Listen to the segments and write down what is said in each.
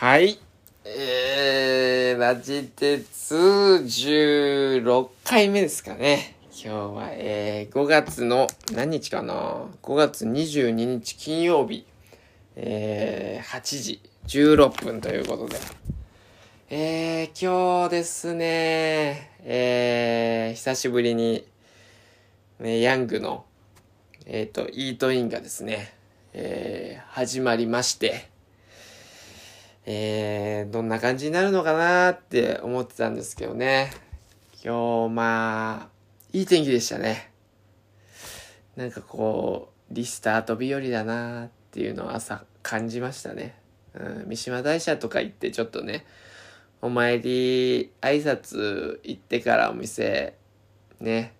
はい。えー、ラジ鉄16回目ですかね。今日は、えー、5月の、何日かな ?5 月22日金曜日、えー、8時16分ということで。えー、今日ですね、えー、久しぶりに、ね、ヤングの、えっ、と、イートインがですね、えー、始まりまして、えー、どんな感じになるのかなって思ってたんですけどね。今日、まあ、いい天気でしたね。なんかこう、リスタート日和だなっていうのを朝感じましたね。うん、三島大社とか行ってちょっとね、お参り挨拶行ってからお店ね、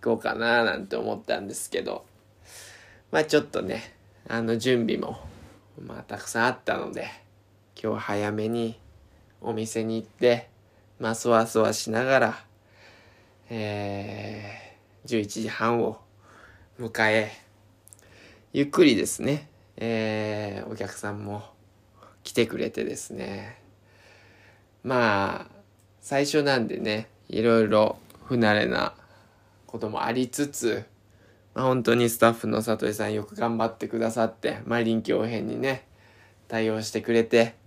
行こうかななんて思ったんですけど、まあちょっとね、あの準備も、まあたくさんあったので、今日早めにお店に行って、まあそわそわしながら、えー、11時半を迎え、ゆっくりですね、えー、お客さんも来てくれてですね、まあ、最初なんでね、いろいろ不慣れなこともありつつ、まあ、本当にスタッフの里井さんよく頑張ってくださって、まあ臨機応変にね、対応してくれて、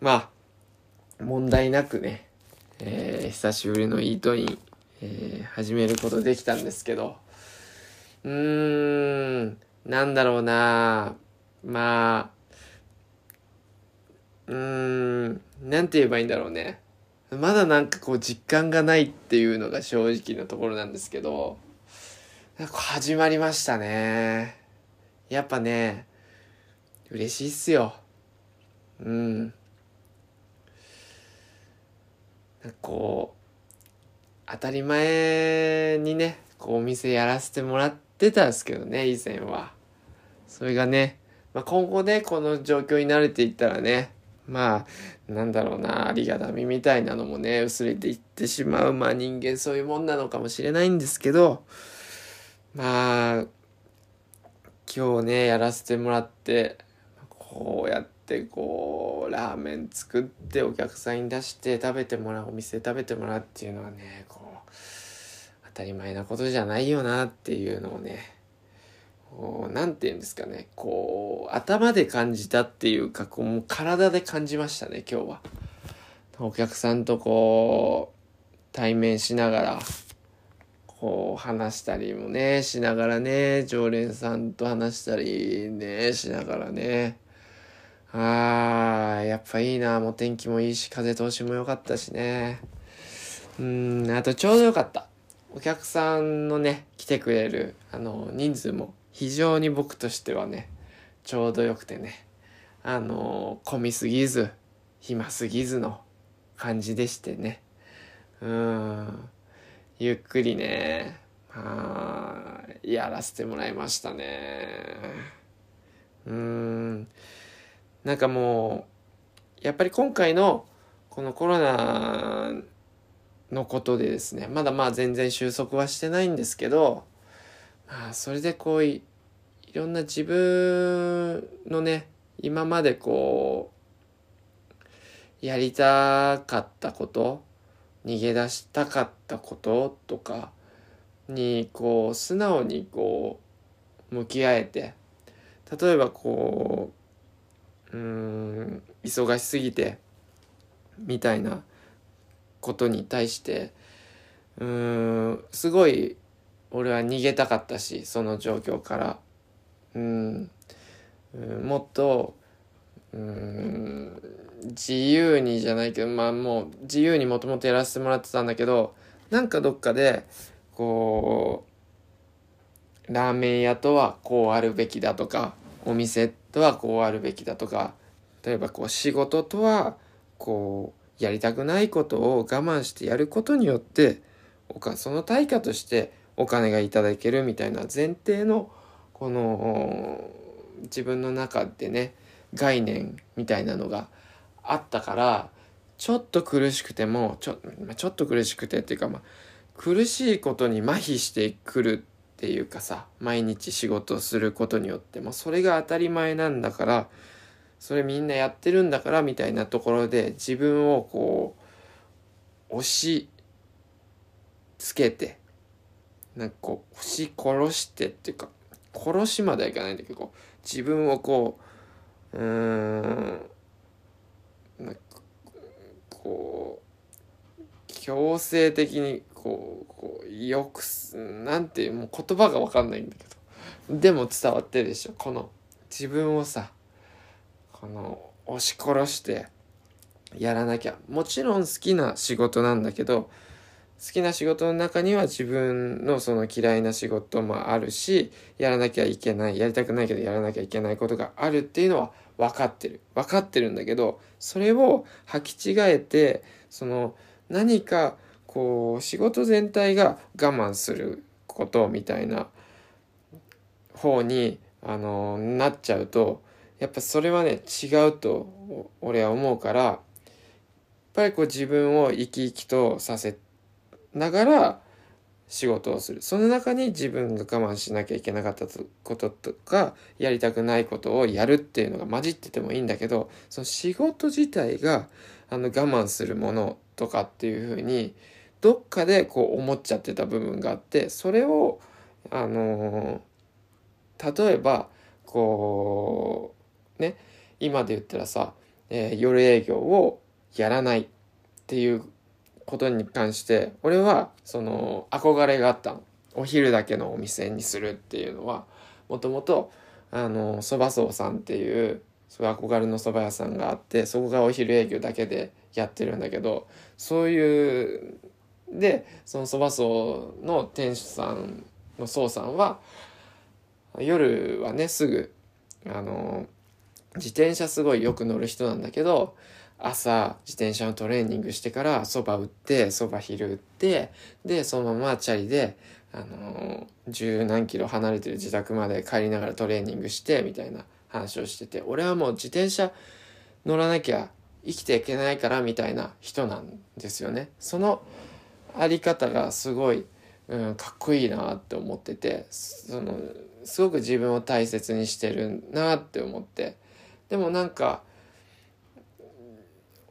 まあ、問題なくね、えー久しぶりのイートイン、えー始めることできたんですけど、うーん、なんだろうなまあ、うーん、なんて言えばいいんだろうね。まだなんかこう実感がないっていうのが正直なところなんですけど、なんか始まりましたね。やっぱね、嬉しいっすよ。うん。なんかこう、当たり前にね、こうお店やらせてもらってたんですけどね、以前は。それがね、まあ、今後ね、この状況に慣れていったらね、まあ、なんだろうな、ありがたみみたいなのもね、薄れていってしまう。まあ人間そういうもんなのかもしれないんですけど、まあ、今日ね、やらせてもらって、こうやってこう、ラーメン作ってお客さんに出して食べてもらう、お店で食べてもらうっていうのはね、こう、当たり前なことじゃないよなっていうのをね、こうなんて言うんですかね、こう、頭で感じたっていうか、こう、もう体で感じましたね、今日は。お客さんとこう、対面しながら、こう、話したりもね、しながらね、常連さんと話したりね、しながらね。あー、やっぱいいな、もう天気もいいし、風通しも良かったしね。うん、あとちょうどよかった。お客さんのね、来てくれる、あの、人数も非常に僕としてはね、ちょうどよくてね、あの、混みすぎず、暇すぎずの感じでしてね。うん、ゆっくりね、まあ、やらせてもらいましたね。うん、なんかもう、やっぱり今回のこのコロナのことでですね、まだまあ全然収束はしてないんですけど、まあそれでこうい、いろんな自分のね、今までこう、やりたかったこと、逃げ出したかったこととかにこう、素直にこう、向き合えて、例えばこう、うーん、忙しすぎて、みたいなことに対してうーんすごい俺は逃げたかったしその状況から。うんうんもっとうん自由にじゃないけどまあもう自由にもともとやらせてもらってたんだけどなんかどっかでこうラーメン屋とはこうあるべきだとかお店とはこうあるべきだとか例えばこう仕事とはこうやりたくないことを我慢してやることによっておかその対価としてお金がいただけるみたいな前提のこの自分の中でね概念みたいなのがあったからちょっと苦しくてもちょ,、ちょっと苦しくてっていうか、まあ、苦しいことに麻痺してくるっていうかさ毎日仕事をすることによってもそれが当たり前なんだからそれみんなやってるんだからみたいなところで自分をこう押しつけてなんかこう押し殺してっていうか殺しまではいかないんだけど自分をこううーんなんかこう強制的にこうこうよくなんていうもう言葉が分かんないんだけど。でも伝わってるでしょこの自分をさこの押し殺してやらなきゃ。もちろん好きな仕事なんだけど好きな仕事の中には自分のその嫌いな仕事もあるしやらなきゃいけないやりたくないけどやらなきゃいけないことがあるっていうのは分かってる。分かってるんだけどそれを履き違えてその何かこう仕事全体が我慢することみたいな方にあのなっちゃうとやっぱそれはね違うと俺は思うからやっぱりこう自分を生き生きとさせながら仕事をする。その中に自分が我慢しなきゃいけなかったこととかやりたくないことをやるっていうのが混じっててもいいんだけどその仕事自体があの我慢するものとかっていうふうにどっかでこう思っちゃってた部分があってそれをあの、例えばこうね今で言ったらさ、えー、夜営業をやらないっていうことに関して俺はその憧れがあったの。お昼だけのお店にするっていうのはもともとあのそば荘さんっていうそうい憧れの蕎麦屋さんがあってそこがお昼営業だけでやってるんだけどそういうでその蕎麦荘の店主さんの宋さんは夜はねすぐあの自転車すごいよく乗る人なんだけど朝自転車のトレーニングしてからそば打ってそば昼打ってでそのままチャリであの十何キロ離れてる自宅まで帰りながらトレーニングしてみたいな話をしてて俺はもう自転車乗らなきゃ生きていけないからみたいな人なんですよね。そのあり方がすごい、うん、かっこいいなって思っててそのすごく自分を大切にしてるなって思って。でもなんか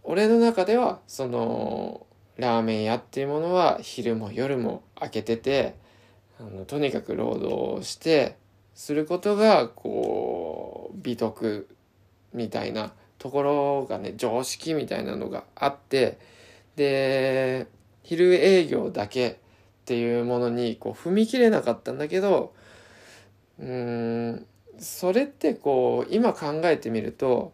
俺の中ではそのラーメン屋っていうものは昼も夜も開けててあのとにかく労働してすることがこう美徳みたいなところがね常識みたいなのがあってで昼営業だけっていうものにこう踏み切れなかったんだけどうーんそれってこう今考えてみると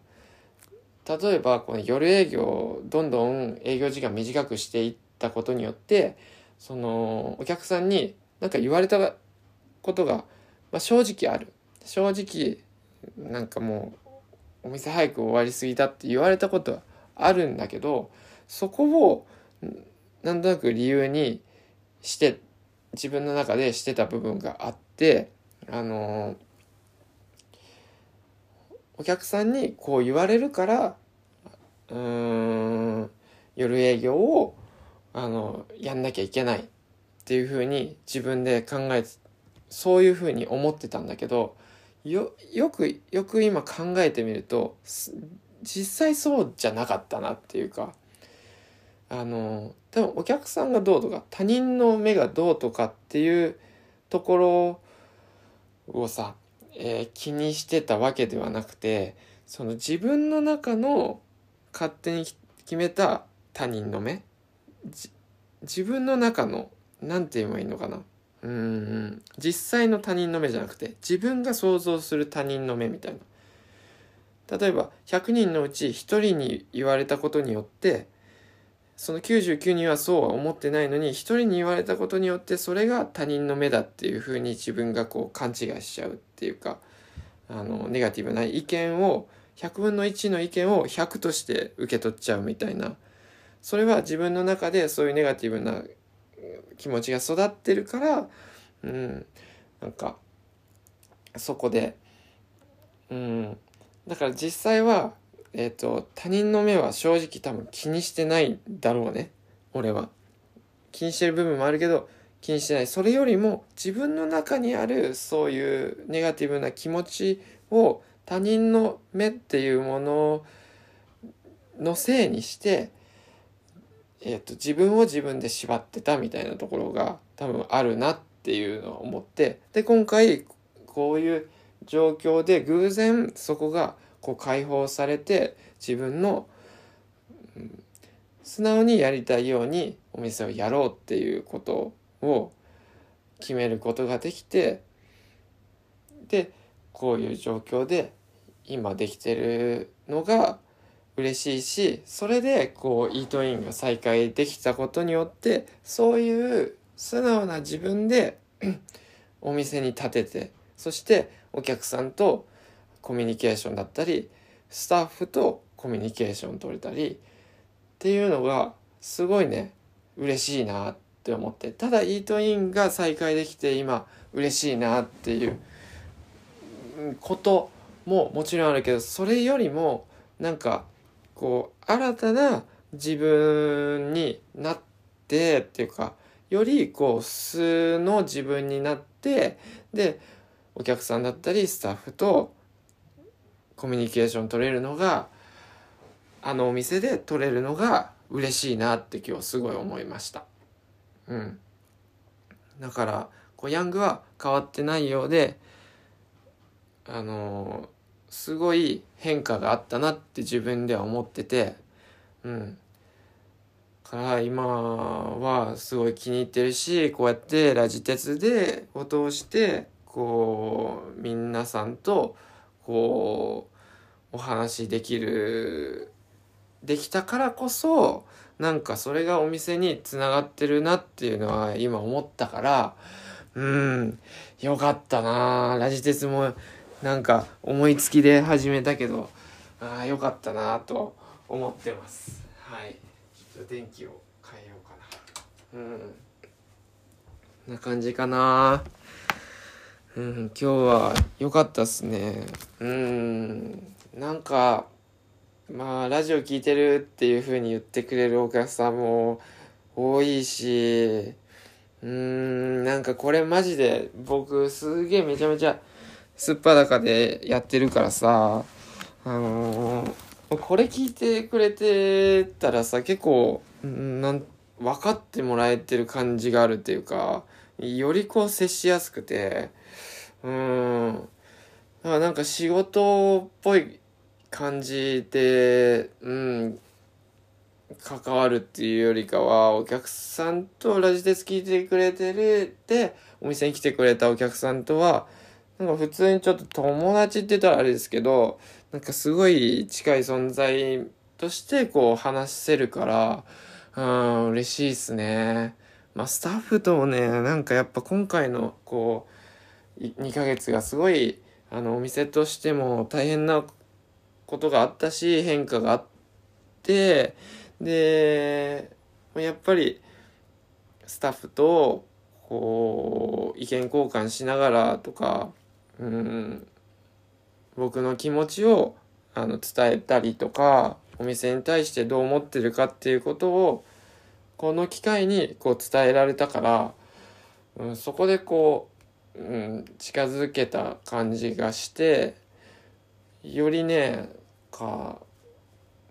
例えばこの夜営業どんどん営業時間短くしていったことによってそのお客さんに何か言われたことが、まあ、正直ある。正直なんかもうお店早く終わりすぎたって言われたことはあるんだけどそこをなんとなく理由にして自分の中でしてた部分があってあのお客さんにこう言われるからうん夜営業をあのやんなきゃいけないっていうふうに自分で考えてそういうふうに思ってたんだけどよよくよく今考えてみると実際そうじゃなかったなっていうかあの多分お客さんがどうとか他人の目がどうとかっていうところをさえー、気にしてたわけではなくてその自分の中の勝手に決めた他人の目自分の中の何て言えばいいのかな。うん実際の他人の目じゃなくて自分が想像する他人の目みたいな。例えば100人のうち1人に言われたことによってその99人はそうは思ってないのに一人に言われたことによってそれが他人の目だっていうふうに自分がこう勘違いしちゃうっていうかあのネガティブな意見を100分の1の意見を100として受け取っちゃうみたいな。それは自分の中でそういうネガティブな気持ちが育ってるからうんなんかそこでうんだから実際はえっ、ー、と、他人の目は正直多分気にしてないだろうね。俺は。気にしてる部分もあるけど、気にしてない。それよりも自分の中にあるそういうネガティブな気持ちを他人の目っていうもののせいにしてえーと、自分を自分で縛ってたみたいなところが多分あるなっていうのを思ってで今回こういう状況で偶然そこがこう解放されて自分の、うん、素直にやりたいようにお店をやろうっていうことを決めることができてでこういう状況で今できてるのが嬉しいしそれでこうイートインが再開できたことによってそういう素直な自分でお店に立ててそしてお客さんとコミュニケーションだったりスタッフとコミュニケーション取れたりっていうのがすごいね嬉しいなって思ってただイートインが再開できて今嬉しいなっていうことももちろんあるけどそれよりもなんかこう新たな自分になってっていうかよりこう素の自分になってでお客さんだったりスタッフとコミュニケーション取れるのがあのお店で取れるのが嬉しいなって今日すごい思いました。うん。だからこうヤングは変わってないようであのすごい変化があったなって自分では思っててうんから今はすごい気に入ってるしこうやってラジ鉄でを通してこう皆さんとこうお話できるできたからこそなんかそれがお店につながってるなっていうのは今思ったからうんよかったな。ラジ鉄もなんか思いつきで始めたけどああよかったなと思ってます。はい。ちょっと電気を変えようかな。うん。こんな感じかな。うん今日は良かったっすね。うんなんかまあラジオ聞いてるっていう風に言ってくれるお客さんも多いしうんなんかこれマジで僕すげえめちゃめちゃすっぱだかでやってるからさ、あのー、これ聞いてくれてたらさ、結構、なん分かってもらえてる感じがあるっていうか、よりこう接しやすくて、うん。だからなんか仕事っぽい感じで、うん、関わるっていうよりかは、お客さんとラジテス聞いてくれてるで、お店に来てくれたお客さんとは、なんか普通にちょっと友達って言ったらあれですけど、なんかすごい近い存在としてこう話せるから、うん、嬉しいっすね。まあスタッフともね、なんかやっぱ今回のこう、2ヶ月がすごい、あの、お店としても大変なことがあったし、変化があって、で、やっぱりスタッフとこう意見交換しながらとかうん僕の気持ちをあの伝えたりとかお店に対してどう思ってるかっていうことをこの機会にこう伝えられたから、うん、そこでこう、うん、近づけた感じがしてよりねか、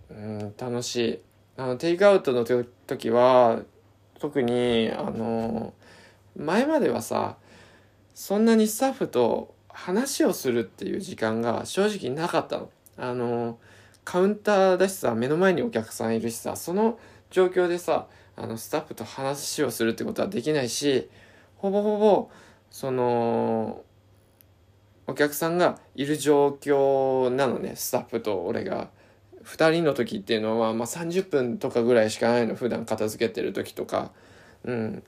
うん、楽しいあのテイクアウトの時は特にあの前まではさそんなにスタッフと話をするっていう時間が正直なかったの。あの、カウンターだしさ、目の前にお客さんいるしさ、その状況でさ、あの、スタッフと話をするってことはできないし、ほぼほぼ、その、お客さんがいる状況なのね、スタッフと俺が。2人の時っていうのは、まあ、30分とかぐらいしかないの普段片付けてる時とか。うん。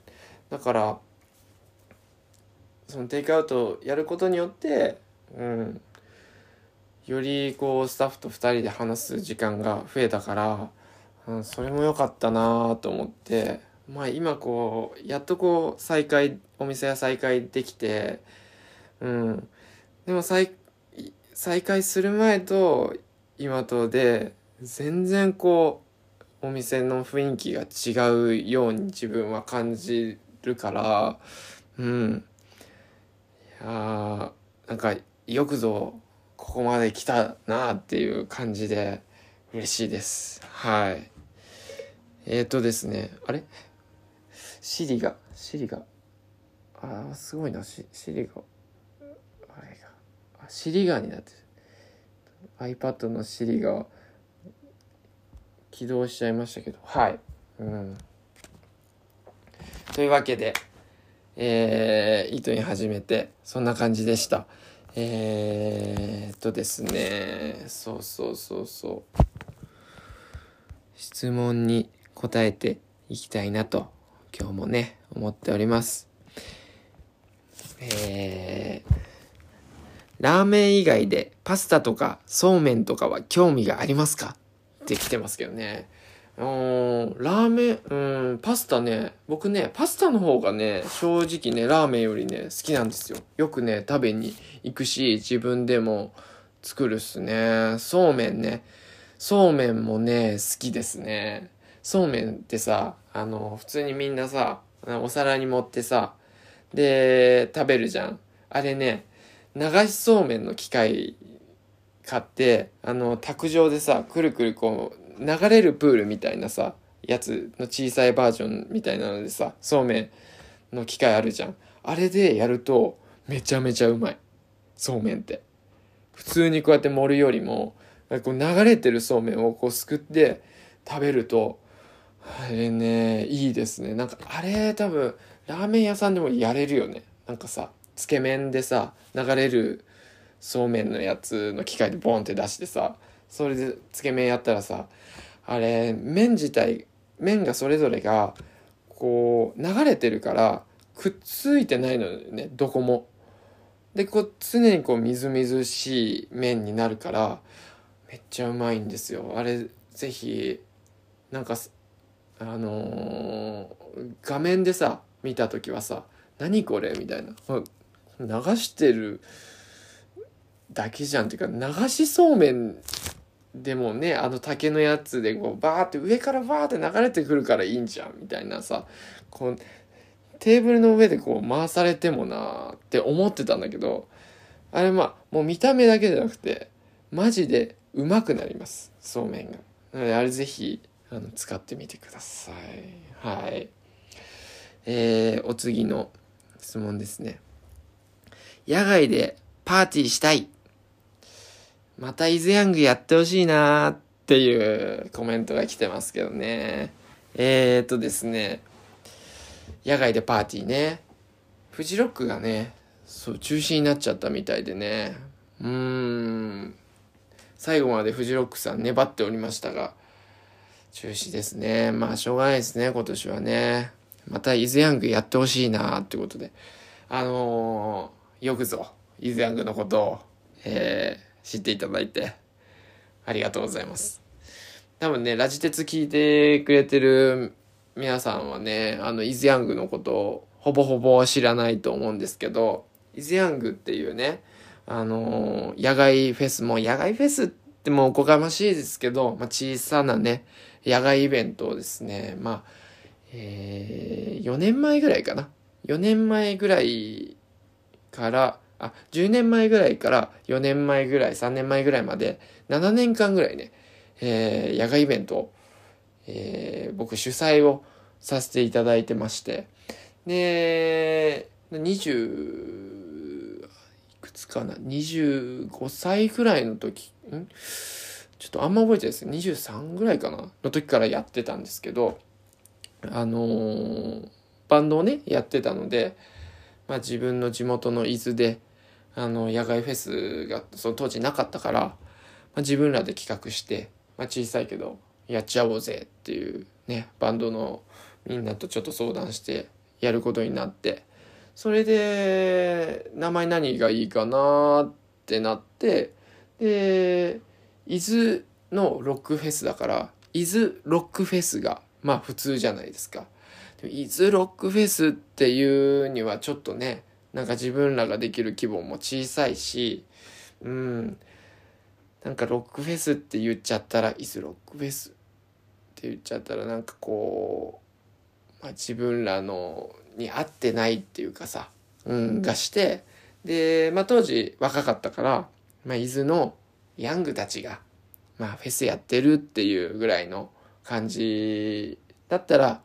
だからそのテイクアウトやることによって、うん、よりこうスタッフと2人で話す時間が増えたから、うん、それも良かったなと思って。まあ今こうやっとこう再開お店が再開できてうんでも再再開する前と今とで全然こうお店の雰囲気が違うように自分は感じるからうんいやなんかよくぞここまで来たなっていう感じで嬉しいです。はい。えっ、ー、とですね、あれ？シリが、シリが、ああ、すごいな、シシリが、あれが、あ、シリガになってる。iPad のシリが起動しちゃいましたけど、はい。うん。というわけで、えー、糸に始めて、そんな感じでした。えー、っとですね、そうそうそうそう。質問に答えていきたいなと、今日もね、思っております。えー、ラーメン以外でパスタとかそうめんとかは興味がありますか？って来てますけどね。うん、ラーメン、うん、パスタね、僕ね、パスタの方がね、正直ね、ラーメンよりね、好きなんですよ。よくね、食べに行くし、自分でも作るっすね。そうめんね。そうめんもね、好きですね。そうめんってさ、あの、普通にみんなさ、お皿に盛ってさ、で、食べるじゃん。あれね、流しそうめんの機械買って、あの、卓上でさ、くるくるこう、流れるプールみたいなさ、やつの小さいバージョンみたいなのでさ、そうめんの機械あるじゃん。あれでやると、めちゃめちゃうまい。そうめんって。普通にこうやって盛るよりも、こう流れてるそうめんをこうすくって食べると、あれね、いいですね。なんかあれ多分、ラーメン屋さんでもやれるよね。なんかさ、つけ麺でさ、流れるそうめんのやつの機械でボンって出してさ、それでつけ麺やったらさ、あれ麺自体麺がそれぞれがこう流れてるからくっついてないのよねどこも。でこう常にこうみずみずしい麺になるからめっちゃうまいんですよ。あれぜひなんかあのー、画面でさ見た時はさ「何これ?」みたいな。流してるだけじゃん。っていうか流しそうめんでもねあの竹のやつでこうバーって上からバーって流れてくるからいいんじゃん。みたいなさこうテーブルの上でこう回されてもなって思ってたんだけどあれまあもう見た目だけじゃなくてマジでうまくなります。そうめんが。なのであれぜひあの使ってみてくださいはいえー、お次の質問ですね野外でパーティーしたいまたイズヤングやってほしいなーっていうコメントが来てますけどね。えーとですね、野外でパーティーね。フジロックがね、そう、中止になっちゃったみたいでね。うーん。最後までフジロックさん粘っておりましたが、中止ですね。まあ、しょうがないですね、今年はね。またイズヤングやってほしいなってことで。あのー、よくぞ、イズヤングのことを、えー、知っていただいて、ありがとうございます。多分ね、ラジ鉄聞いてくれてる皆さんはね、あの、イズヤングのことをほぼほぼ知らないと思うんですけど、イズヤングっていうね、あの野外フェスも、野外フェスってもうおこがましいですけど、まあ、小さなね、野外イベントをですね、まあ、えー、4年前ぐらいかな。4年前ぐらいから、あ、10年前ぐらいから4年前ぐらい、3年前ぐらいまで、7年間ぐらいね、えー、野外イベントを、えー、僕主催をさせていただいてまして、で、20、いくつかな ?25 歳ぐらいの時、ん？ちょっとあんま覚えてないです。23ぐらいかなの時からやってたんですけど、あのー、バンドをね、やってたので、まあ自分の地元の伊豆で、あの、野外フェスがその当時なかったから、まあ、自分らで企画して、まあ、小さいけど、やっちゃおうぜっていうね、バンドのみんなとちょっと相談してやることになって、それで、名前何がいいかなってなって、で、伊豆のロックフェスだから、伊豆ロックフェスが、まあ普通じゃないですか。伊豆ロックフェスっていうにはちょっとね、なんか自分らができる規模も小さいし、うん、なんかロックフェスって言っちゃったら、イスロックフェスって言っちゃったらなんかこう、まあ、自分らのに合ってないっていうかさ、うん、がして、で、まあ当時若かったから、まあ、伊豆のヤングたちが、まあ、フェスやってるっていうぐらいの感じだったら、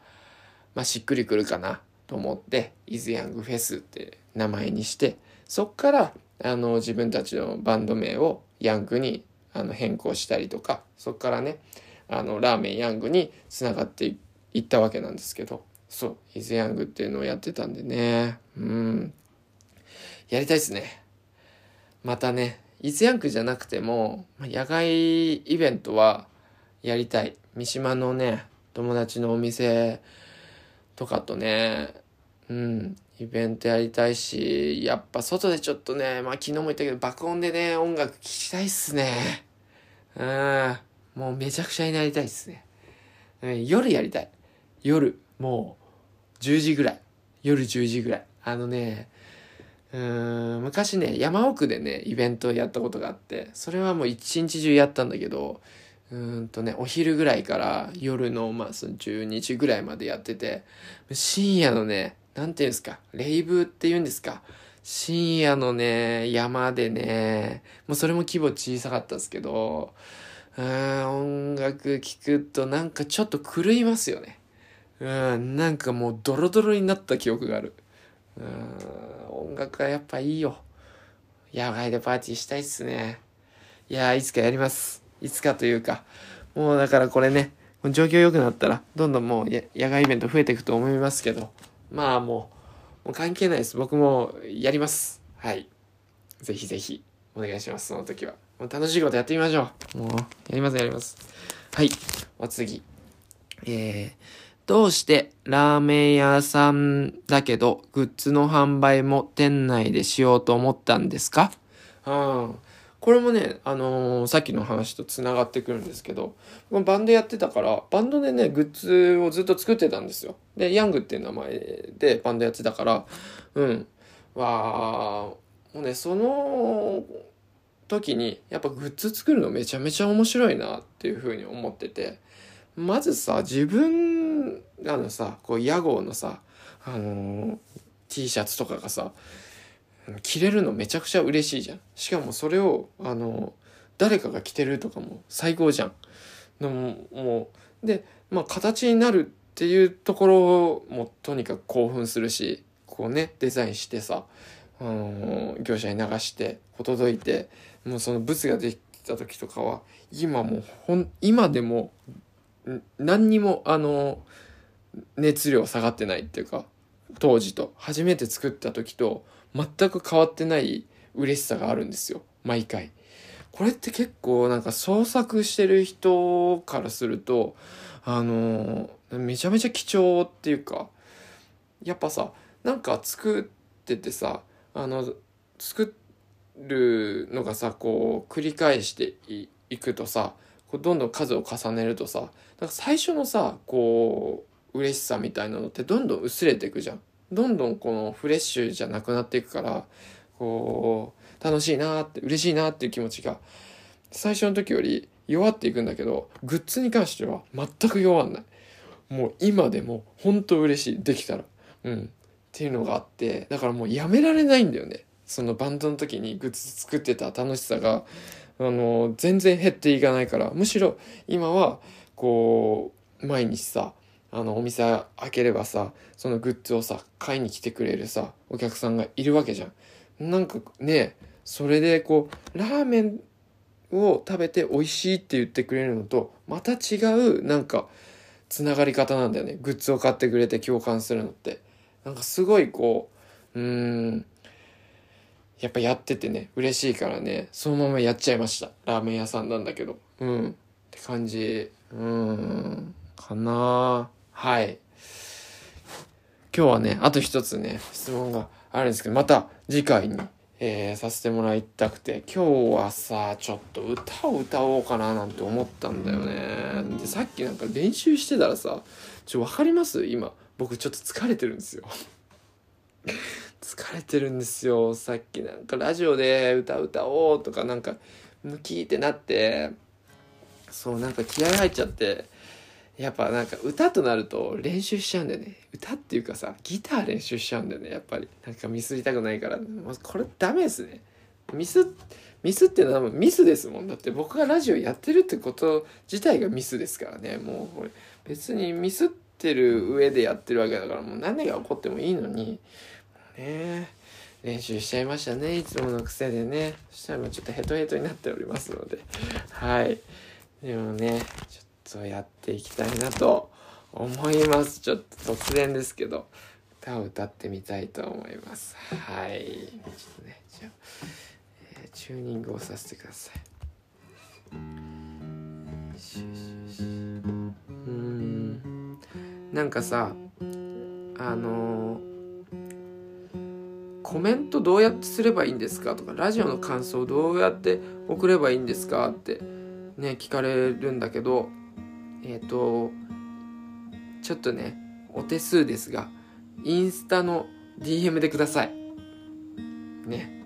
まあ、しっくりくるかなと思って、伊豆ヤングフェスって名前にして、そっから、あの、自分たちのバンド名をヤングにあの変更したりとか、そっからね、あの、ラーメンヤングにつながっていったわけなんですけど、そう、伊豆ヤングっていうのをやってたんでね、うん、やりたいっすね。またね、伊豆ヤングじゃなくても、野外イベントはやりたい。三島のね、友達のお店とかとね、うん、イベントやりたいし、やっぱ外でちょっとね、まあ昨日も言ったけど爆音でね、音楽聴きたいっすね。うん、もうめちゃくちゃになりたいっすね。うん、夜やりたい。夜、もう10時ぐらい。夜10時ぐらい。あのね、うん、昔ね、山奥でね、イベントをやったことがあって、それはもう一日中やったんだけど、うんとね、お昼ぐらいから夜の、まあ、その12時ぐらいまでやってて、深夜のね、なんていうんですか、レイブって言うんですか、深夜のね、山でね、もうそれも規模小さかったですけど、うん、音楽聴くとなんかちょっと狂いますよね。うん、なんかもうドロドロになった記憶がある。うん、音楽はやっぱいいよ。野外でパーティーしたいっすね。いやいつかやります。いつかというか、もうだからこれね、状況良くなったら、どんどんもう野外イベント増えていくと思いますけど、まあもう、もう関係ないです。僕もやります。はい。ぜひぜひ、お願いします。その時は。もう楽しいことやってみましょう。もう、やりますやります。はい。お次。えー、どうしてラーメン屋さんだけど、グッズの販売も店内でしようと思ったんですか？うん。これもね、あのー、さっきの話と繋がってくるんですけど、バンドやってたから、バンドでね、グッズをずっと作ってたんですよ。で、ヤングっていう名前でバンドやってたから、うん。わー、もうね、その時に、やっぱグッズ作るのめちゃめちゃ面白いなっていうふうに思ってて、まずさ、自分、あのさ、こう、屋号のさ、あのー、T シャツとかがさ、着れるのめちゃくちゃ嬉しいじゃん。しかもそれを、あの、誰かが着てるとかも最高じゃん。でも、もう、で、まあ形になるっていうところもとにかく興奮するし、こうね、デザインしてさ、あの業者に流してほどいてもうそのブツができた時とかは今もほん今でも何にもあの熱量下がってないっていうか当時と初めて作った時と全く変わってない嬉しさがあるんですよ。毎回。これって結構なんか創作してる人からすると、あの、めちゃめちゃ貴重っていうか、やっぱさ、なんか作っててさ、あの、作るのがさ、こう、繰り返していくとさ、こうどんどん数を重ねるとさ、なんか最初のさ、こう、嬉しさみたいなのってどんどん薄れていくじゃん。どんどんこのフレッシュじゃなくなっていくからこう楽しいなって嬉しいなっていう気持ちが最初の時より弱っていくんだけどグッズに関しては全く弱んない。もう今でも本当嬉しい。できたら。うん。っていうのがあってだからもうやめられないんだよね。そのバンドの時にグッズ作ってた楽しさが。あの全然減っていかないからむしろ今はこう毎日さあのお店開ければさそのグッズをさ買いに来てくれるさお客さんがいるわけじゃん。なんかねそれでこうラーメンを食べて美味しいって言ってくれるのとまた違うなんかつながり方なんだよね。グッズを買ってくれて共感するのって。なんかすごいこううーんやっぱやっててね嬉しいからねそのままやっちゃいましたラーメン屋さんなんだけどうんって感じうんかなはい。今日はね、あと一つね、質問があるんですけど、また次回に、えー、させてもらいたくて、今日はさ、ちょっと歌を歌おうかななんて思ったんだよね。で、さっきなんか練習してたらさ、ちょ、わかります？今。僕ちょっと疲れてるんですよ。疲れてるんですよ。さっきなんかラジオで歌歌おうとかなんか、聞いてなって、そう、なんか気合入っちゃって、やっぱなんか歌となると練習しちゃうんだよね。歌っていうかさギター練習しちゃうんだよね。やっぱり。なんかミスりたくないから。これダメですね。ミスミスってのはミスですもん。だって僕がラジオやってるってこと自体がミスですからね。もうこれ別にミスってる上でやってるわけだからもう何が起こってもいいのに。ね。練習しちゃいましたねいつもの癖でね。そしたらもうちょっとヘトヘトになっておりますので。はい。でもねちょっとやっていきたいなと思います。ちょっと突然ですけど。歌を歌ってみたいと思います。はい。ちょっとねじゃあ、えー、チューニングをさせてください。うん。なんかさあのーコメントどうやってすればいいんですかとかラジオの感想どうやって送ればいいんですかってね聞かれるんだけどえっ、ー、とちょっとねお手数ですがインスタの DM でください。ね。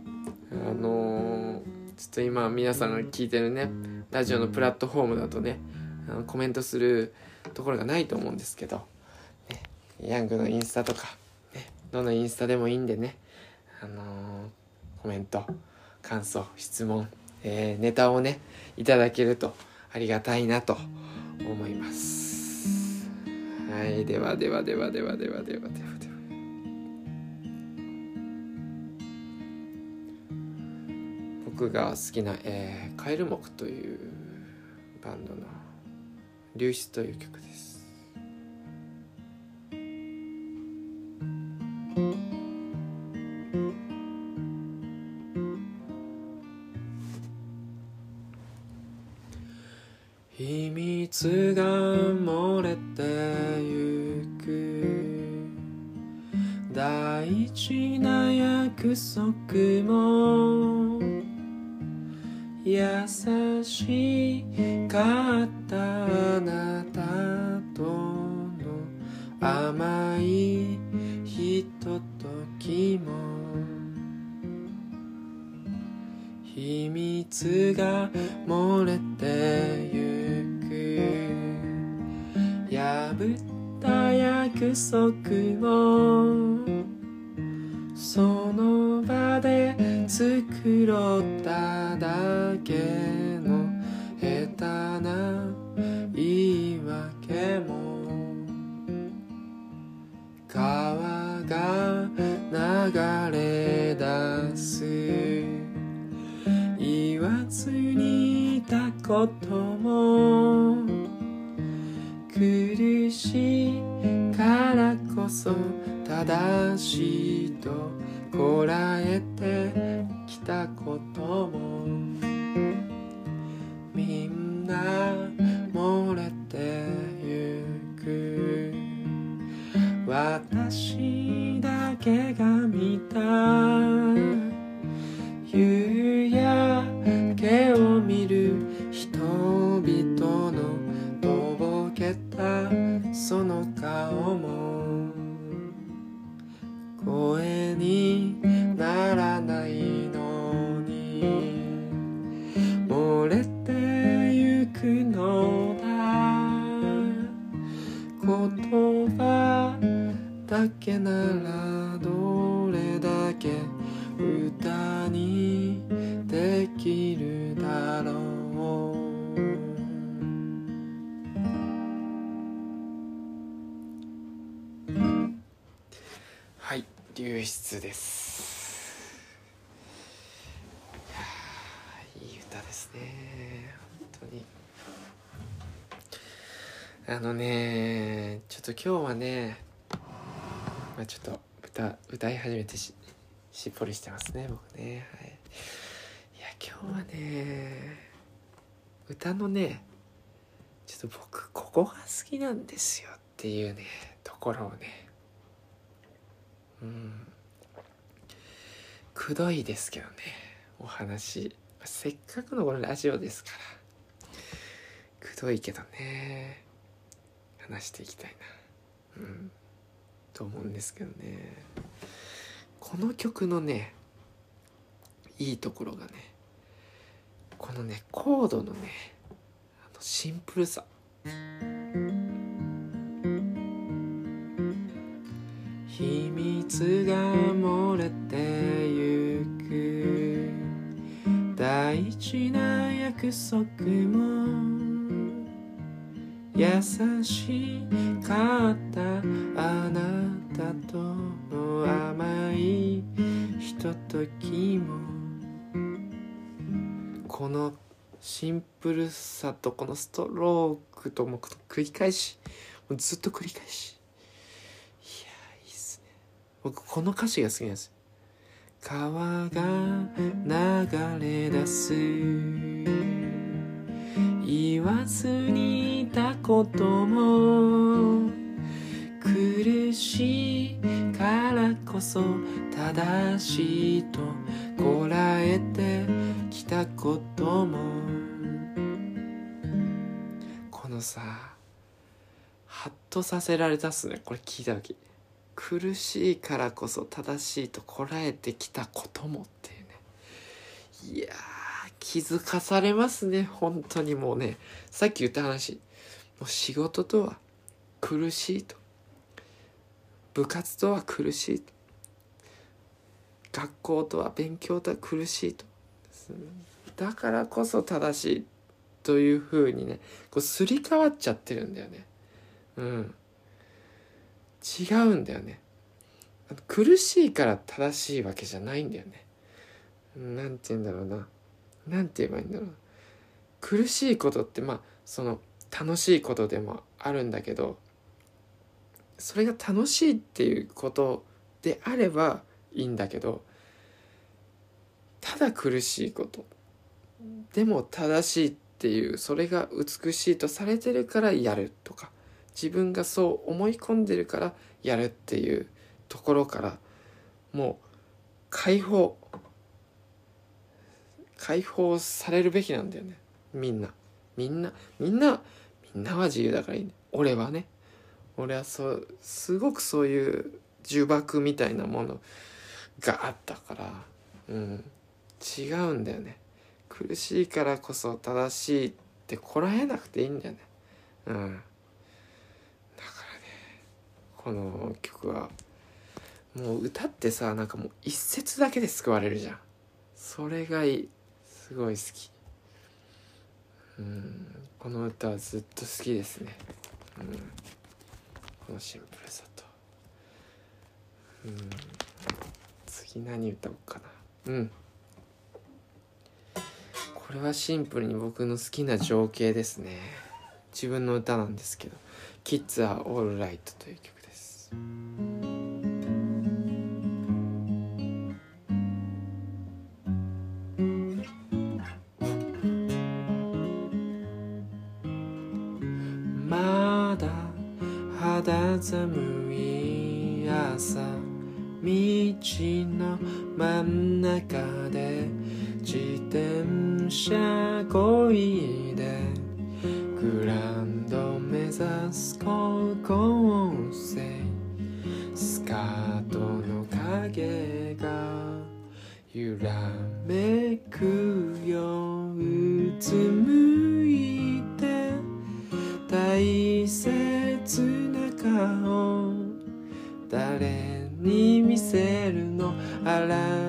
あのー、ちょっと今皆さんが聞いてるねラジオのプラットフォームだとねあのコメントするところがないと思うんですけど、ね、ヤングのインスタとか、ね、どのインスタでもいいんでね。あのー、コメント感想質問、えー、ネタをねいただけるとありがたいなと思います。はいではではではではではではではでは僕が好きな、えー、カエルモクというバンドの「流出」という曲です。つが漏れてゆく。大事な約束も優しかったあなたとの甘いひとときも秘密が漏れて約束を。その場で作ろっただけの下手な言い訳も。川が流れ出す。言わずにいたことも。苦しいこそ正しいとこらえてきたことも。みんな漏れてゆく。私だけが見ただけならどれだけ歌にできるだろう。流出です。いい歌ですね本当に。あのねちょっと今日はねまあちょっと歌歌い始めてししっぽりしてますね僕ね。はい。いや今日はね歌のねちょっと僕ここが好きなんですよっていうねところをね。うん。くどいですけどねお話。せっかくのこのラジオですから。くどいけどね話していきたいな。うん。と思うんですけどね。この曲のねいいところがねこのねコードのねあのシンプルさ。秘密が漏れてゆく。大事な約束も優しかったあなたとの甘いひとときも。このシンプルさとこのストロークとも繰り返しもうずっと繰り返し。いやいいっすね。僕この歌詞が好きなんです。川が流れ出す。言わずにいたことも苦しいからこそ正しいとこらえてきたことも。このさハッとさせられたっすね。これ聞いた時。苦しいからこそ正しいとこらえてきたこともって。気づかされますね。本当にもうね。さっき言った話。もう仕事とは苦しいと。部活とは苦しいと。学校とは勉強とは苦しいと。だからこそ正しいというふうにねこうすり替わっちゃってるんだよね。うん。違うんだよね。苦しいから正しいわけじゃないんだよね。なんて言うんだろうな。なんて言えばいいんだろう。苦しいことってまあその楽しいことでもあるんだけどそれが楽しいっていうことであればいいんだけどただ苦しいこと。でも正しいっていうそれが美しいとされてるからやるとか自分がそう思い込んでるからやるっていうところからもう解放解放されるべきなんだよね。みんな。みんなみんなみんなは自由だからいいね。俺はね。俺はそうすごくそういう呪縛みたいなものがあったから。うん。違うんだよね。苦しいからこそ正しいってこらえなくていいんだよね。うん。だからねこの曲は。もう歌ってさなんかもう一節だけで救われるじゃん。それがいい。すごい好き。うん。この歌はずっと好きですね。うん。このシンプルさと。うん。次何歌おうかな。うん。これはシンプルに僕の好きな情景ですね。自分の歌なんですけど「Kids Are Alright」という曲です。だ肌寒い朝道の真ん中で自転車こいでグランド目指す高校生スカートの影が揺らめくようつの洗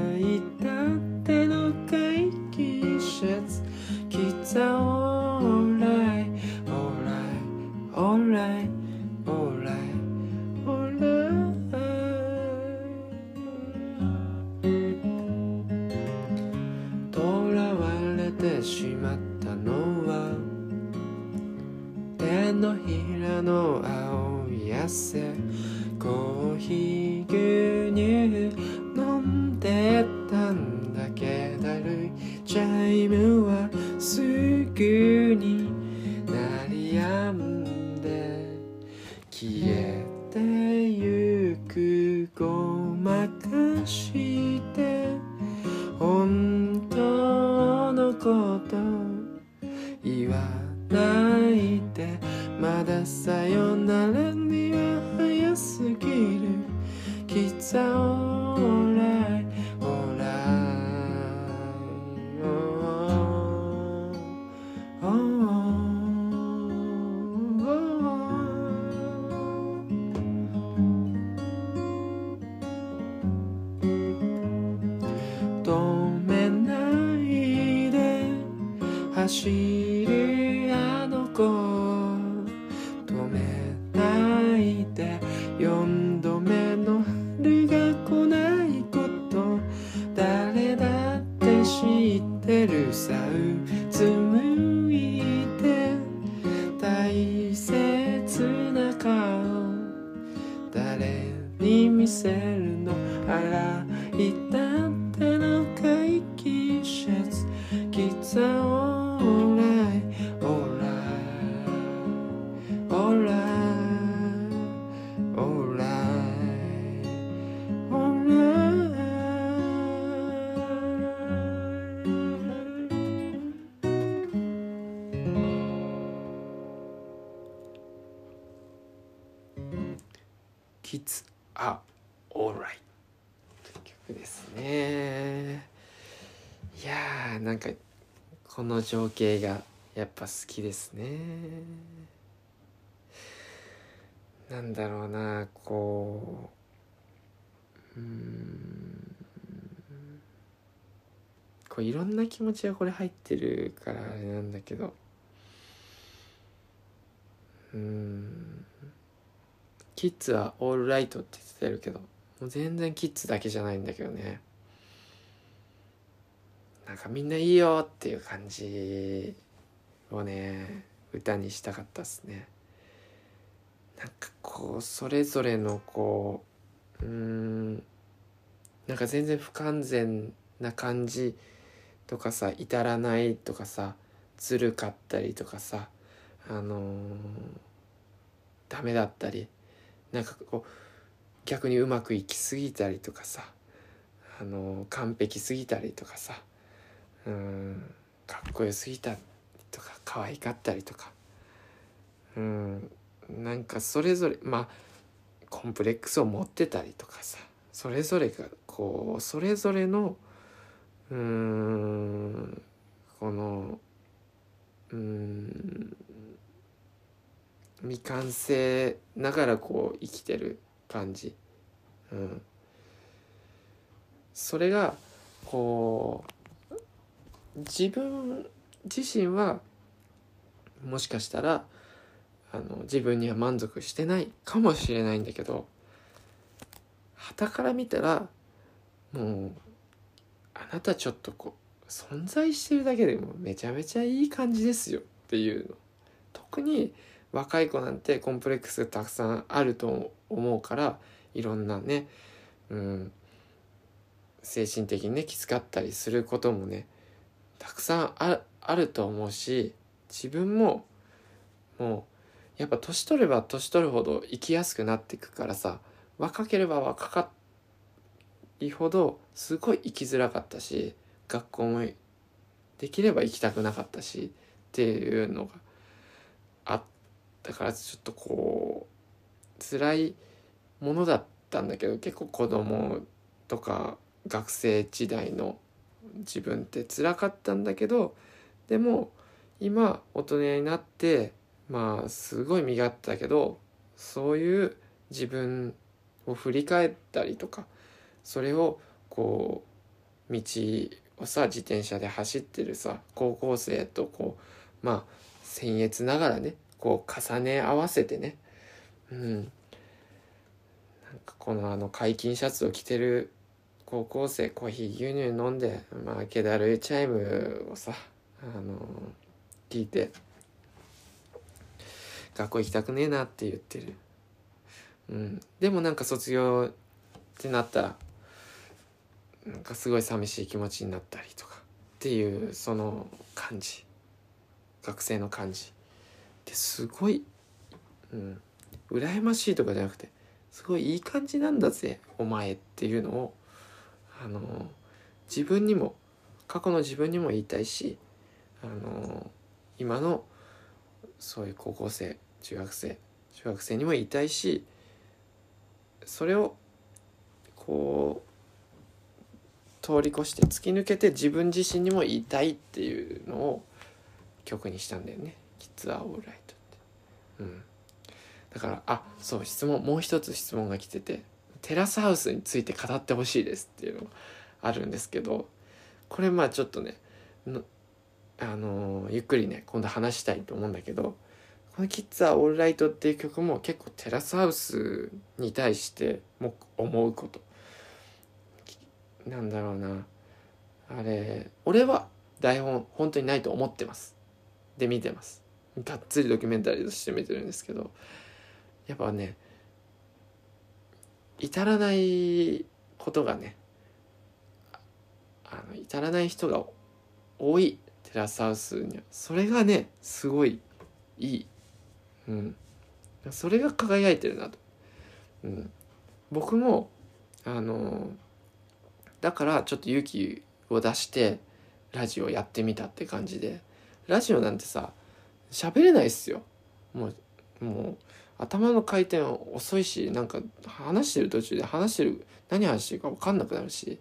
情景がやっぱ好きですね。なんだろうなこううんこういろんな気持ちがこれ入ってるからあれなんだけど。うんキッズはオールライトって言ってるけどもう全然キッズだけじゃないんだけどね。なんかみんないいよっていう感じをね歌にしたかったっすね。なんかこうそれぞれのこううーんなんか全然不完全な感じとかさ至らないとかさずるかったりとかさあのーダメだったりなんかこう逆にうまくいきすぎたりとかさあの完璧すぎたりとかさうんかっこよすぎたりとか可愛かったりとか。うんなんかそれぞれまあコンプレックスを持ってたりとかさ。それぞれがこうそれぞれのうんこのうん未完成ながらこう生きてる感じ、うん、それがこう自分自身はもしかしたらあの自分には満足してないかもしれないんだけど傍から見たらもうあなたちょっとこう存在してるだけでもめちゃめちゃいい感じですよっていうの。特に若い子なんてコンプレックスたくさんあると思うからいろんなね、うん、精神的にねきつかったりすることもねたくさんあると思うし自分ももうやっぱ年取れば年取るほど生きやすくなっていくからさ若ければ若かりほどすごい生きづらかったし学校もできれば行きたくなかったしっていうのがあったからちょっとこう辛いものだったんだけど結構子供とか学生時代の自分って辛かったんだけどでも今大人になってまあすごい身勝手だけどそういう自分を振り返ったりとかそれをこう道をさ自転車で走ってるさ高校生とこうまあ僭越ながらねこう重ね合わせてねうんなんかこのあの解禁シャツを着てる高校生コーヒー牛乳飲んでまあ気だるいチャイムをさあの聞いて学校行きたくねえなって言ってる。うん。でもなんか卒業ってなったらなんかすごい寂しい気持ちになったりとかっていうその感じ。学生の感じ。ですごい、うん、羨ましいとかじゃなくてすごいいい感じなんだぜお前っていうのをあの自分にも過去の自分にも言いたいしあの今のそういう高校生中学生中学生にも言いたいしそれをこう通り越して突き抜けて自分自身にも言いたいっていうのを曲にしたんだよね「キッズ・ア・オーライト」って。うん、だからあそう質問もう一つ質問が来てて「テラスハウスについて語ってほしいです」っていうのがあるんですけどこれまあちょっとねあのー、ゆっくりね今度話したいと思うんだけどこの「キッズ・ア・オールライト」っていう曲も結構テラスハウスに対しても思うこと。なんだろうな。あれ俺は台本本当にないと思ってます。で見てます。がっつりドキュメンタリーとして見てるんですけどやっぱね至らないことがねあの至らない人が多いテラスハウスにはそれがねすごいいい、うん、それが輝いてるなと、うん、僕もあのだからちょっと勇気を出してラジオやってみたって感じで。ラジオなんてさ喋れないっすよ。もうもう頭の回転遅いしなんか話してる途中で話してる何話してるか分かんなくなるし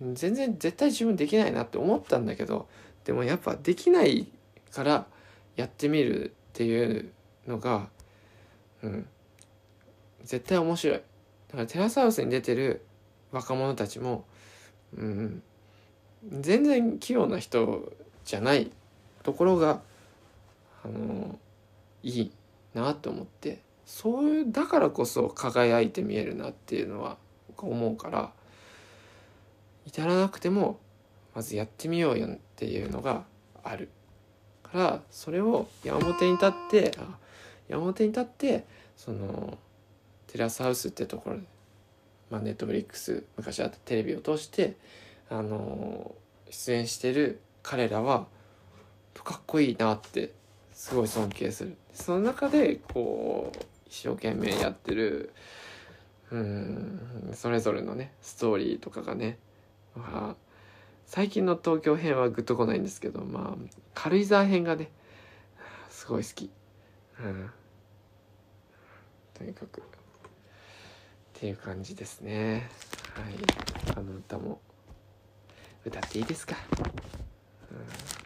全然絶対自分できないなって思ったんだけどでもやっぱできないからやってみるっていうのがうん絶対面白い。だからテラスハウスに出てる若者たちもうん全然器用な人じゃないところがあのいい。なと思ってそういうだからこそ輝いて見えるなっていうのは思うから至らなくてもまずやってみようよっていうのがある。からそれを山本に立って山本に立ってそのテラスハウスってところで、まあ、ネットフリックス昔あったテレビを通してあの出演してる彼らはかっこいいなってすごい尊敬する。その中でこう一生懸命やってるうんそれぞれのねストーリーとかがね、まあ、最近の東京編はグッとこないんですけどまあ軽井沢編がねすごい好き、うん、とにかく。っていう感じですね。はい。あの歌も。歌っていいですか、うん。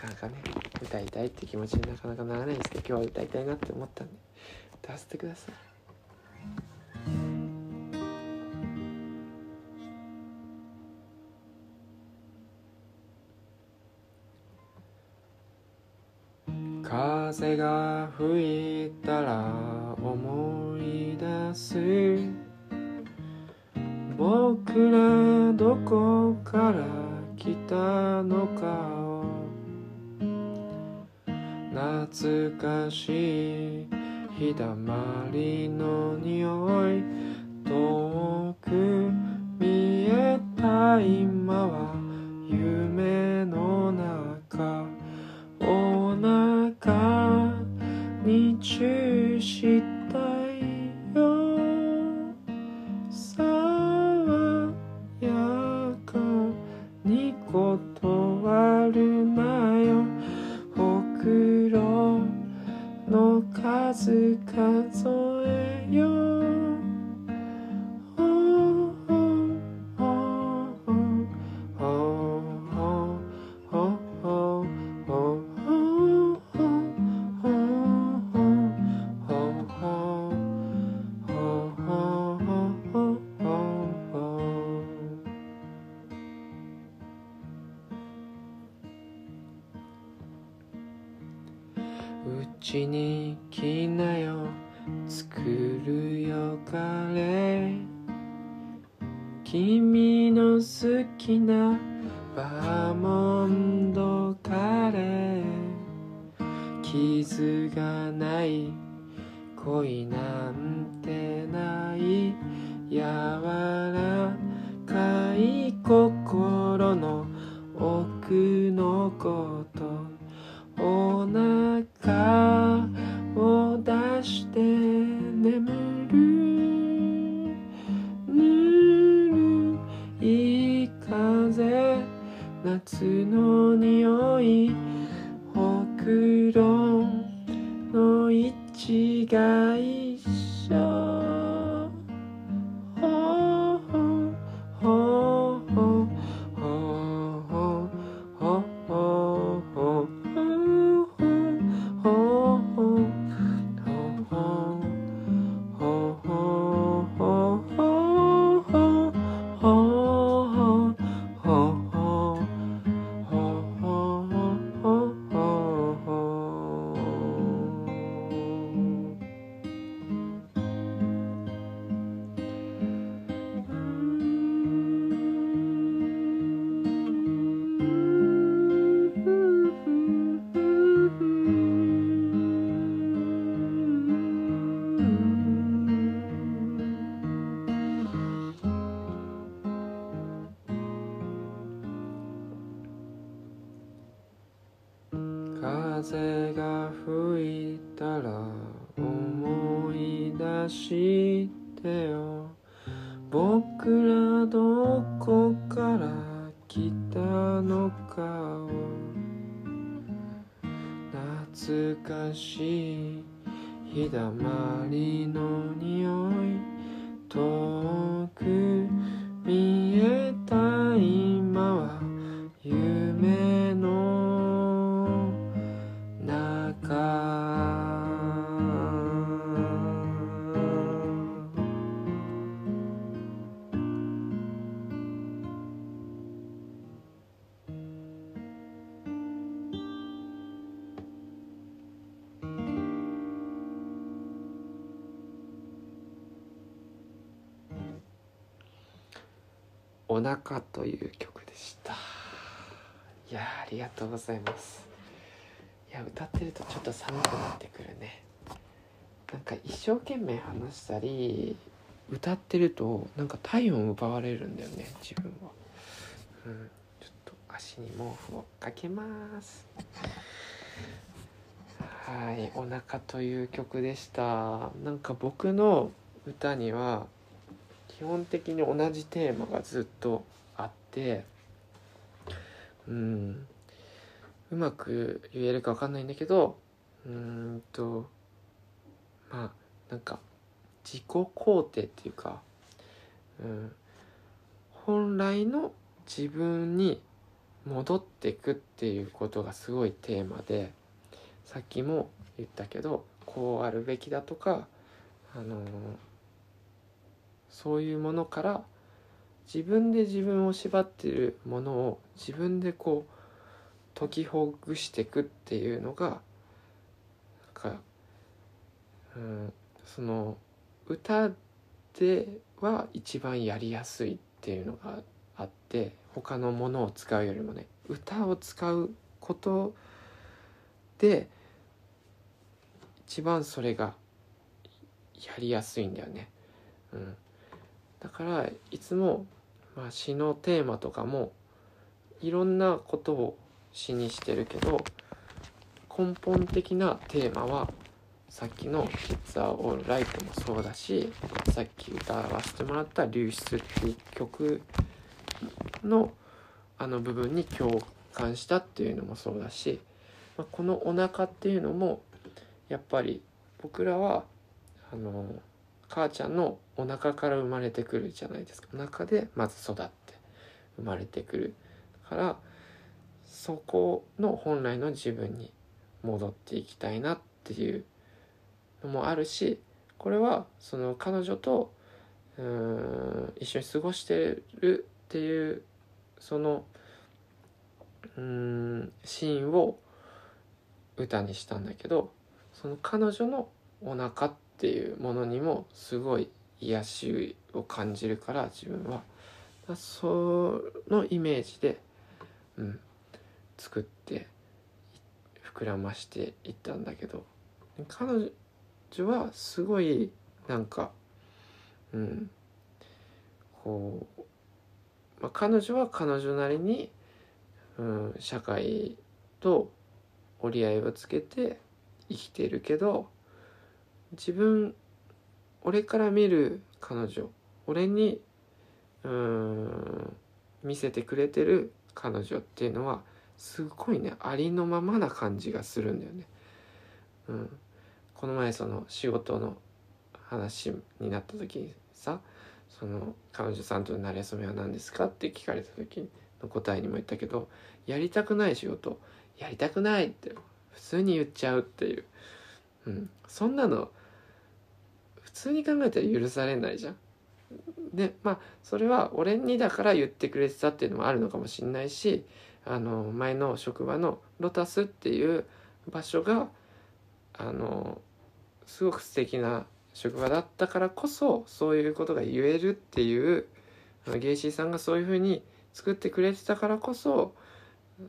かなかね歌いたいって気持ちになかなかならないんですけど今日は歌いたいなって思ったんで歌わせてください。風が吹いたら思い出す僕らどこから来たのか懐かしい。日だまりの匂い。遠く見えた今は夢の中。お腹にチューして数数えよう。風が吹いたら思い出してございます。いや歌ってるとちょっと寒くなってくるね。なんか一生懸命話したり歌ってるとなんか体温奪われるんだよね自分は。うんちょっと足に毛布をかけます。はい「お腹という曲でした。なんか僕の歌には基本的に同じテーマがずっとあってうん。うまく言えるか分かんないんだけどうんとまあなんか自己肯定っていうか、うん、本来の自分に戻っていくっていうことがすごいテーマでさっきも言ったけどこうあるべきだとかあのーそういうものから自分で自分を縛ってるものを自分でこう解きほぐしていくっていうのがなんか、うん、その歌では一番やりやすいっていうのがあって他のものを使うよりもね歌を使うことで一番それがやりやすいんだよね。うんだからいつも、まあ、詩のテーマとかもいろんなことを詩にしてるけど根本的なテーマはさっきの「It's a All Right」もそうだしさっき歌わせてもらった「流出」っていう曲のあの部分に共感したっていうのもそうだし、まあ、この「お腹っていうのもやっぱり僕らはあの母ちゃんのお腹から生まれてくるじゃないですか。お腹でまず育って生まれてくるからそこの本来の自分に戻っていきたいなっていうのもあるしこれはその彼女とうん一緒に過ごしてるっていうそのうんシーンを歌にしたんだけどその彼女のお腹ってっていうものにもすごい癒しを感じるから自分は。そのイメージで、うん、作って膨らましていったんだけど彼女はすごいなんかうんこう、まあ、彼女は彼女なりに、うん、社会と折り合いをつけて生きているけど自分俺から見る彼女俺にうん見せてくれてる彼女っていうのはすごいねありのままな感じがするんだよね。うん、この前その仕事の話になった時にさその彼女さんとの馴れ初めは何ですかって聞かれた時の答えにも言ったけどやりたくない仕事やりたくないって普通に言っちゃうっていう、うん、そんなの普通に考えたら許されないじゃん。でまあそれは俺にだから言ってくれてたっていうのもあるのかもしんないしあの前の職場のロタスっていう場所があのすごく素敵な職場だったからこそそういうことが言えるっていうゲイシーさんがそういうふうに作ってくれてたからこそ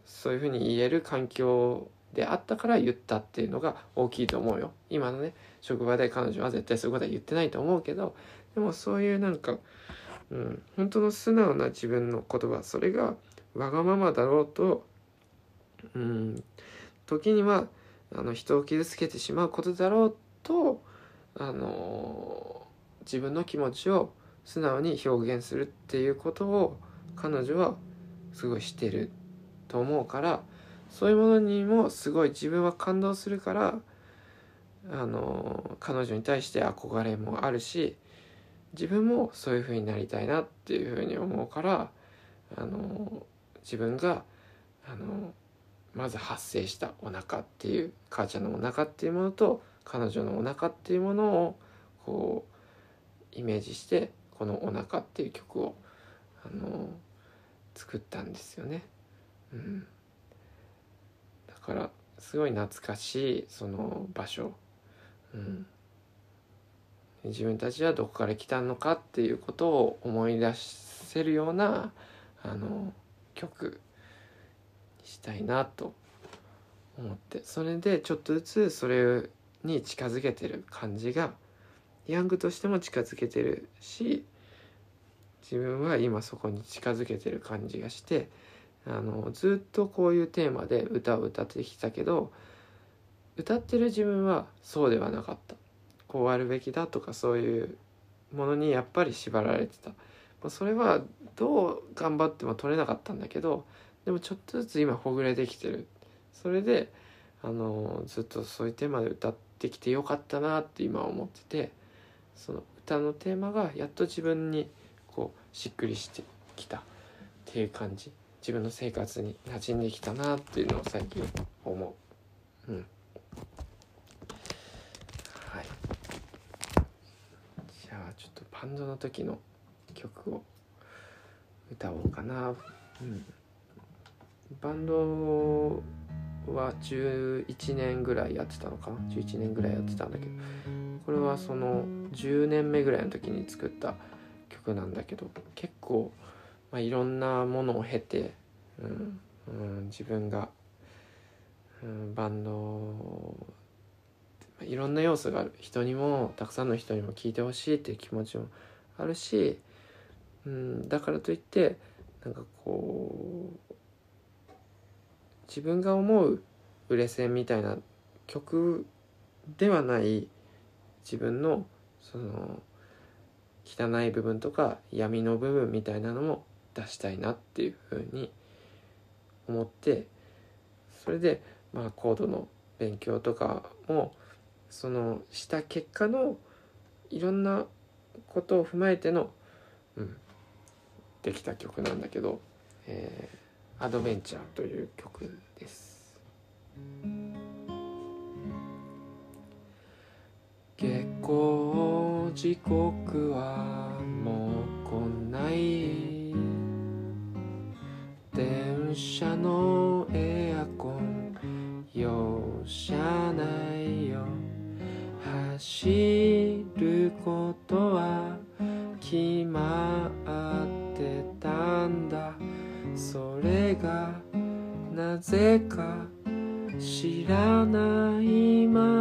そういうふうに言える環境であったから言ったっていうのが大きいと思うよ。今のね職場で彼女は絶対そういうことは言ってないと思うけどでもそういうなんか、うん、本当の素直な自分の言葉それがわがままだろうと、うん、時にはあの人を傷つけてしまうことだろうとあの自分の気持ちを素直に表現するっていうことを彼女はすごいしてると思うからそういうものにもすごい自分は感動するからあの彼女に対して憧れもあるし自分もそういう風になりたいなっていう風に思うからあの自分があのまず発生したお腹っていう母ちゃんのお腹っていうものと彼女のお腹っていうものをこうイメージしてこの「お腹っていう曲をあの作ったんですよね。うん、だからすごい懐かしいその場所、うん、自分たちはどこから来たのかっていうことを思い出せるようなあの曲にしたいなと思ってそれでちょっとずつそれに近づけてる感じがヤングとしても近づけてるし自分は今そこに近づけてる感じがしてあのずっとこういうテーマで歌を歌ってきたけど歌ってる自分はそうではなかった。こうあるべきだとかそういうものにやっぱり縛られてた。それはどう頑張っても取れなかったんだけどでもちょっとずつ今ほぐれてきてる。それであのずっとそういうテーマで歌ってきてよかったなって今思っててその歌のテーマがやっと自分にこうしっくりしてきた。っていう感じ。自分の生活に馴染んできたなっていうのを最近思う。うん。はい。じゃあちょっとバンドの時の曲を歌おうかな。うん。バンドは11年ぐらいやってたのかな？11年ぐらいやってたんだけど。これはその10年目ぐらいの時に作った曲なんだけど結構、まあ、いろんなものを経て、うんうん、自分が、うん、バンドいろんな要素がある。人にもたくさんの人にも聴いてほしいっていう気持ちもあるし、うん、だからといってなんかこう自分が思う売れ線みたいな曲ではない自分のその汚い部分とか闇の部分みたいなのも出したいなっていうふうに思ってそれでまあコードの勉強とかもそのした結果のいろんなことを踏まえての、うん、できた曲なんだけど、えーアドベンチャーという曲です。下校時刻はもう来ない電車のぜか知らないま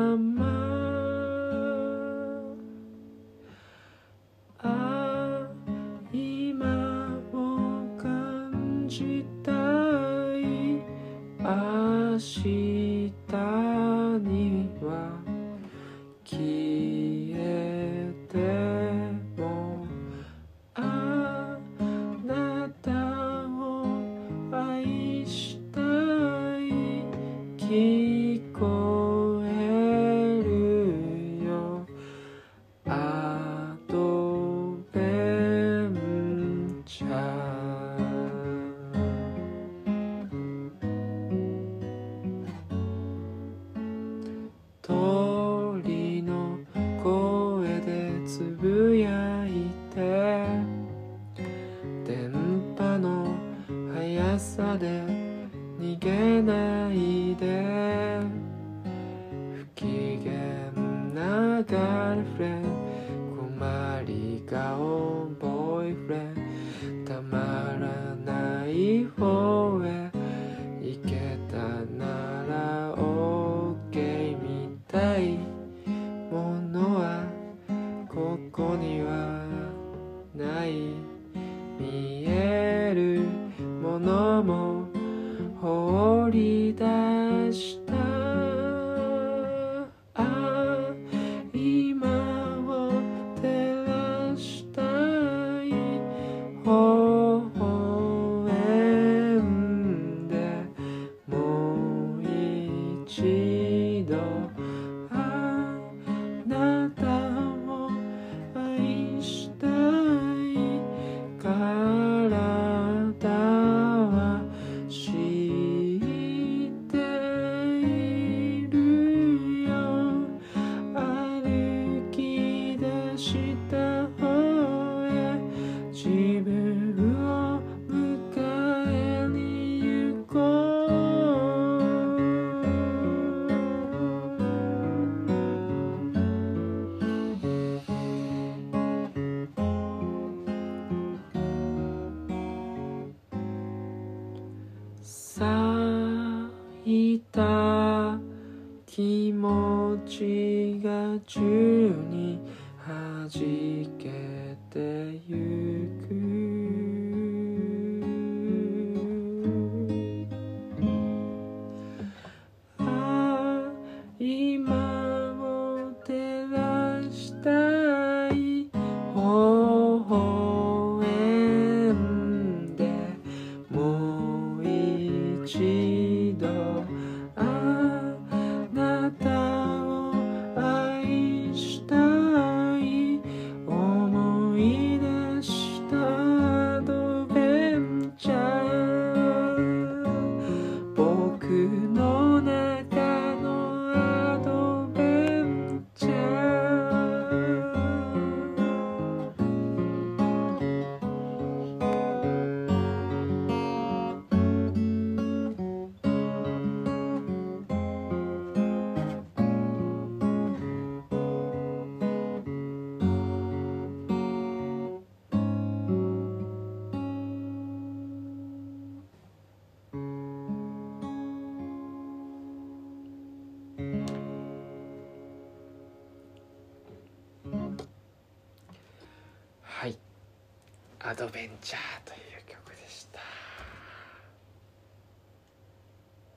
アドベンチャーという曲でした。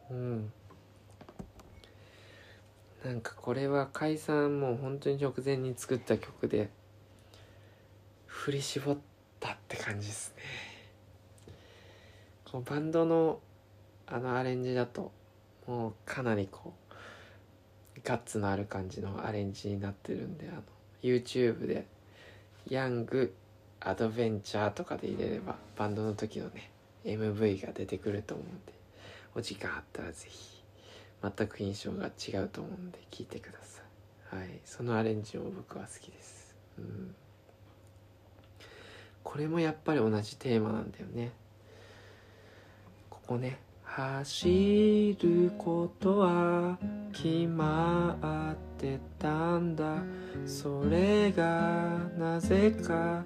うん。なんかこれは解散もう本当に直前に作った曲で振り絞ったって感じですね。このバンドのあのアレンジだともうかなりこうガッツのある感じのアレンジになってるんであの YouTube でヤングアドベンチャーとかで入れればバンドの時のね MV が出てくると思うんでお時間あったらぜひ全く印象が違うと思うんで聞いてください。はい。そのアレンジも僕は好きです。うん。これもやっぱり同じテーマなんだよね。ここね走ることは決まってたんだ。それがなぜか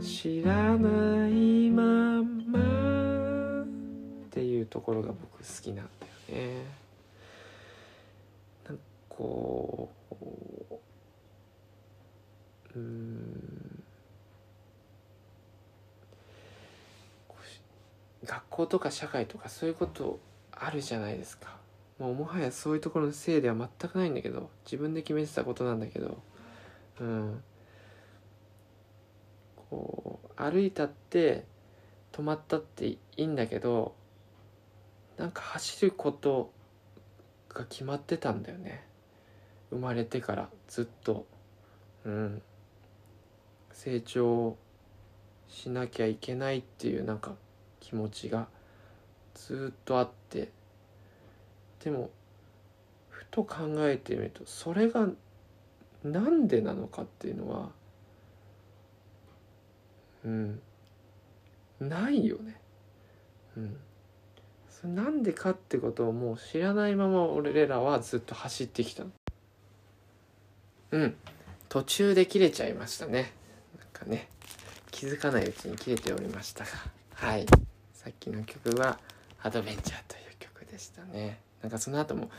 知らないまま。っていうところが僕好きなんだよね。なんかこううん。学校とか社会とかそういうことあるじゃないですか。もうもはやそういうところのせいでは全くないんだけど自分で決めてたことなんだけど。うん。こう歩いたって止まったっていいんだけどなんか走ることが決まってたんだよね。生まれてからずっと。うん。成長しなきゃいけないっていうなんか気持ちがずっとあって。でもふと考えてみるとそれがなんでなのかっていうのはうん。ないよね。うん。それなんでかってことをもう知らないまま俺らはずっと走ってきたうん。途中で切れちゃいましたね。なんかね。気づかないうちに切れておりましたが。はい。さっきの曲は「アドベンチャー」という曲でしたね。なんかその後も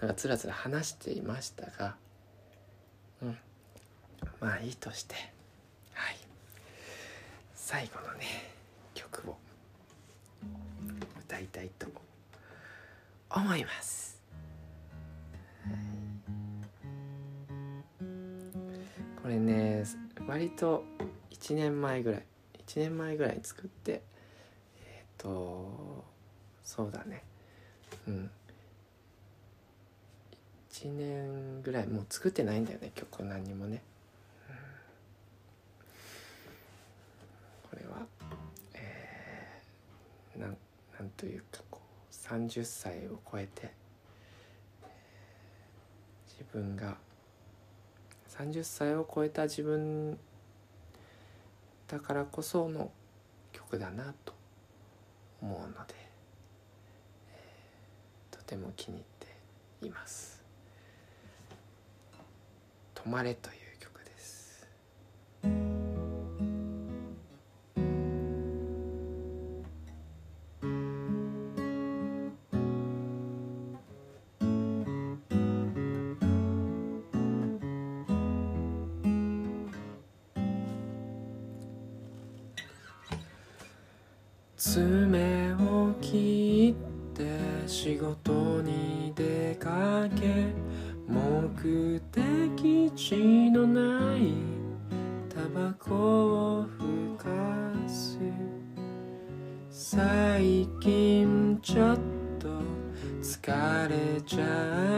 なんかつらつら話していましたが。うん。まあいいとして。最後のね曲を歌いたいと思います、これね割と1年前ぐらい1年前ぐらい作ってえっ、とそうだね。うん。1年ぐらいもう作ってないんだよね曲何にもね、うんこれはえーなんなんというかこう30歳を超えて、自分が30歳を超えた自分だからこその曲だなと思うので、えーとても気に入っています「止まれ」という。最近ちょっと疲れちゃう。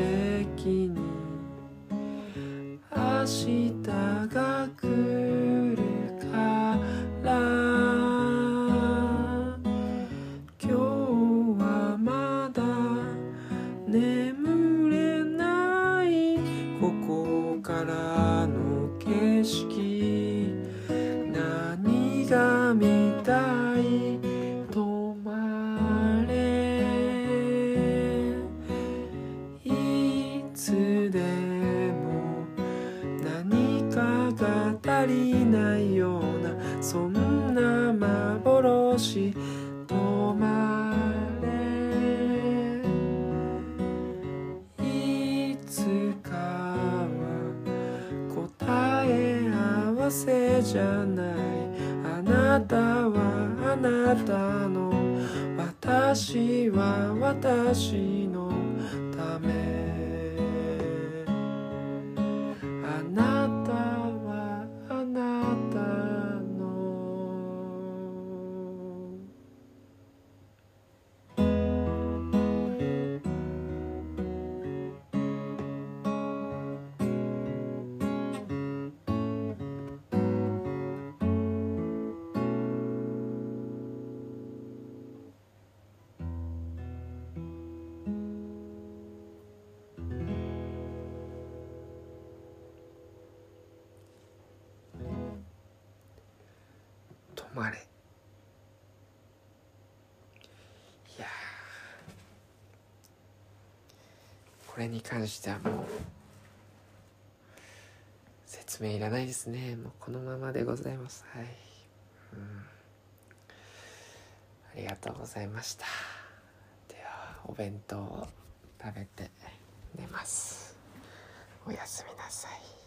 的に明日が来る。たの。私は私。これに関してはもう説明いらないですね。もうこのままでございます。はい、うん、ありがとうございました。ではお弁当を食べて寝ます。おやすみなさい。